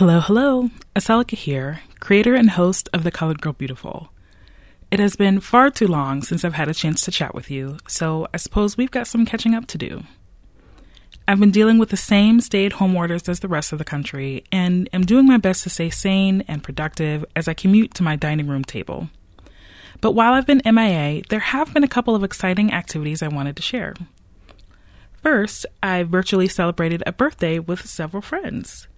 Hello, hello. Aseloka here, creator and host of The Colored Girl Beautiful. It has been far too long since I've had a chance to chat with you, so I suppose we've got some catching up to do. I've been dealing with the same stay at home orders as the rest of the country and am doing my best to stay sane and productive as I commute to my dining room table. But while I've been MIA, there have been a couple of exciting activities I wanted to share. First, I virtually celebrated a birthday with several friends.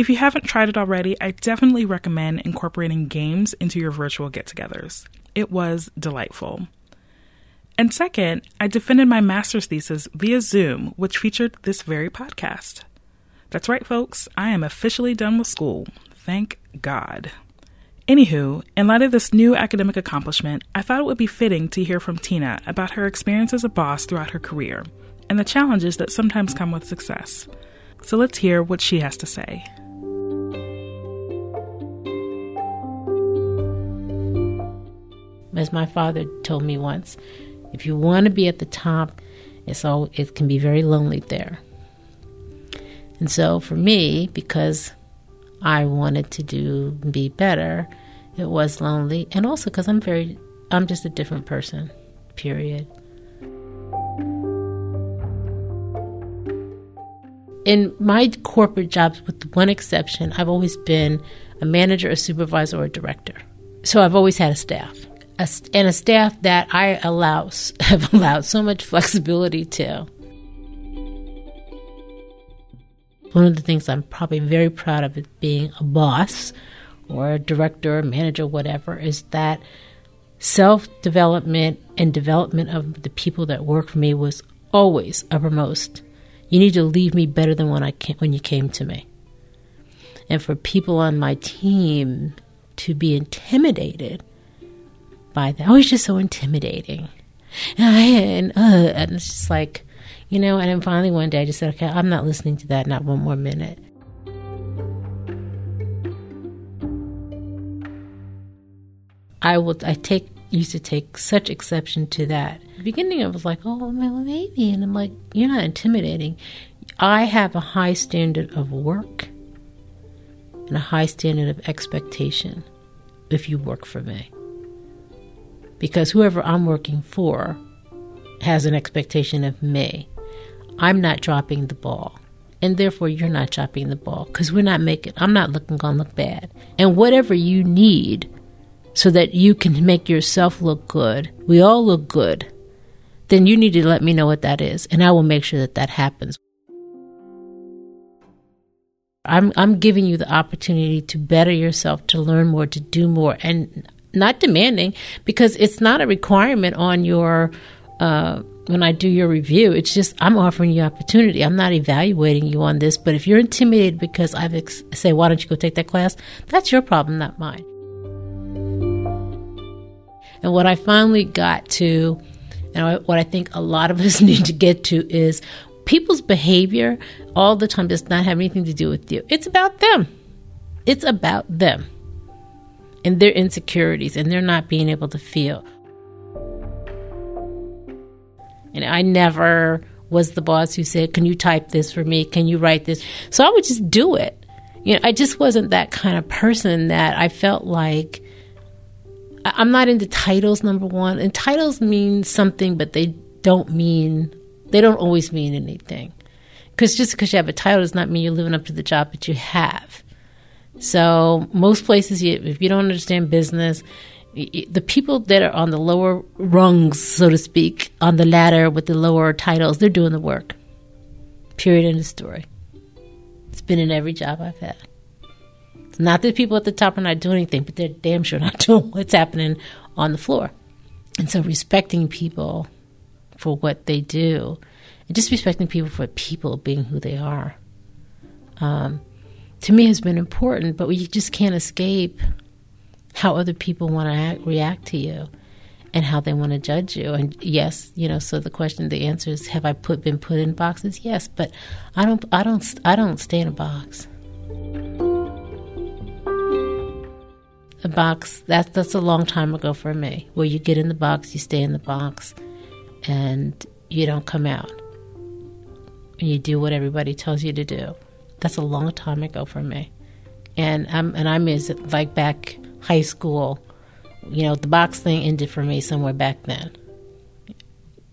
If you haven't tried it already, I definitely recommend incorporating games into your virtual get togethers. It was delightful. And second, I defended my master's thesis via Zoom, which featured this very podcast. That's right, folks, I am officially done with school. Thank God. Anywho, in light of this new academic accomplishment, I thought it would be fitting to hear from Tina about her experience as a boss throughout her career and the challenges that sometimes come with success. So let's hear what she has to say. As my father told me once, if you want to be at the top, it's all it can be very lonely there. And so for me, because I wanted to do be better, it was lonely, and also because I'm very, I'm just a different person. Period. In my corporate jobs, with one exception, I've always been a manager, a supervisor, or a director. So I've always had a staff a, and a staff that I allow have allowed so much flexibility to. One of the things I'm probably very proud of being a boss or a director or manager, whatever, is that self development and development of the people that work for me was always uppermost. You need to leave me better than when I came, when you came to me. And for people on my team to be intimidated by that. Oh, he's just so intimidating. And, uh, and it's just like, you know, and then finally one day I just said, okay, I'm not listening to that, not one more minute. I will, I take, used to take such exception to that. the beginning, I was like, oh, maybe. And I'm like, you're not intimidating. I have a high standard of work and a high standard of expectation if you work for me because whoever I'm working for has an expectation of me. I'm not dropping the ball. And therefore, you're not dropping the ball because we're not making, I'm not looking going to look bad. And whatever you need so that you can make yourself look good, we all look good, then you need to let me know what that is. And I will make sure that that happens. I'm, I'm giving you the opportunity to better yourself, to learn more, to do more. And not demanding because it's not a requirement on your uh, when I do your review. It's just I'm offering you opportunity. I'm not evaluating you on this. But if you're intimidated because I've ex- say, why don't you go take that class? That's your problem, not mine. And what I finally got to, and what I think a lot of us need to get to is people's behavior all the time does not have anything to do with you. It's about them. It's about them and their insecurities and they're not being able to feel. And I never was the boss who said, Can you type this for me? Can you write this? So I would just do it. You know, I just wasn't that kind of person that I felt like I'm not into titles, number one. And titles mean something, but they don't mean, they don't always mean anything. Because just because you have a title does not mean you're living up to the job that you have. So most places, if you don't understand business, the people that are on the lower rungs, so to speak, on the ladder with the lower titles, they're doing the work. Period. End of story. It's been in every job I've had. It's not that people at the top are not doing anything, but they're damn sure not doing what's happening on the floor. And so respecting people for what they do, and just respecting people for people being who they are. Um, to me has been important, but we just can't escape how other people want to act, react to you and how they want to judge you. And yes, you know, so the question, the answer is, have I put been put in boxes? Yes, but I don't, I don't, I don't stay in a box. A box that's that's a long time ago for me. Where you get in the box, you stay in the box, and you don't come out. And you do what everybody tells you to do. That's a long time ago for me. and I'm and I'm is like back high school. You know, the box thing ended for me somewhere back then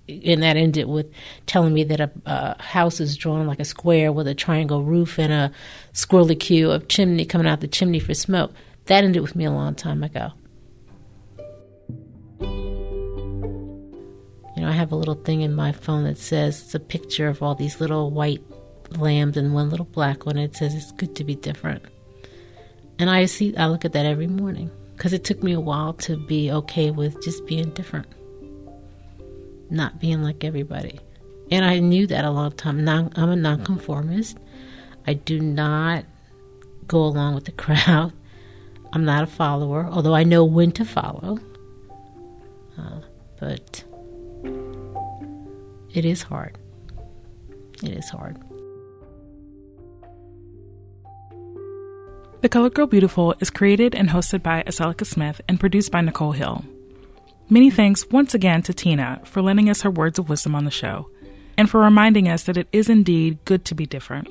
and that ended with telling me that a, a, house is drawn like a square with a triangle roof and a squirrely queue of chimney coming out the chimney for smoke. That ended with me a long time ago. You know, I have a little thing in my phone that says it's a picture of all these little white lambs and one little black one. It says it's good to be different. And I see, I look at that every morning because it took me a while to be okay with just being different not being like everybody. And I knew that a long time. Non, I'm a nonconformist. I do not go along with the crowd. I'm not a follower, although I know when to follow. Uh, but it is hard. It is hard. The Color Girl Beautiful is created and hosted by Aseloka Smith and produced by Nichole Hill. Many thanks once again to Tina for lending us her words of wisdom on the show, and for reminding us that it is indeed good to be different.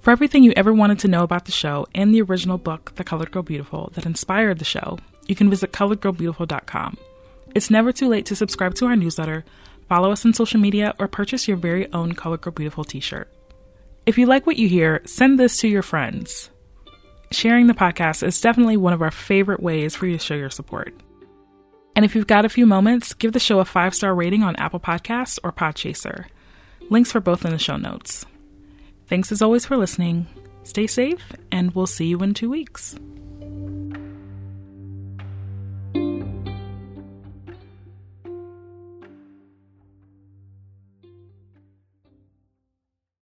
For everything you ever wanted to know about the show and the original book, The Colored Girl Beautiful, that inspired the show, you can visit coloredgirlbeautiful.com. It's never too late to subscribe to our newsletter, follow us on social media, or purchase your very own Colored Girl Beautiful t shirt. If you like what you hear, send this to your friends. Sharing the podcast is definitely one of our favorite ways for you to show your support. And if you've got a few moments, give the show a five star rating on Apple Podcasts or Podchaser. Links for both in the show notes. Thanks as always for listening. Stay safe, and we'll see you in two weeks.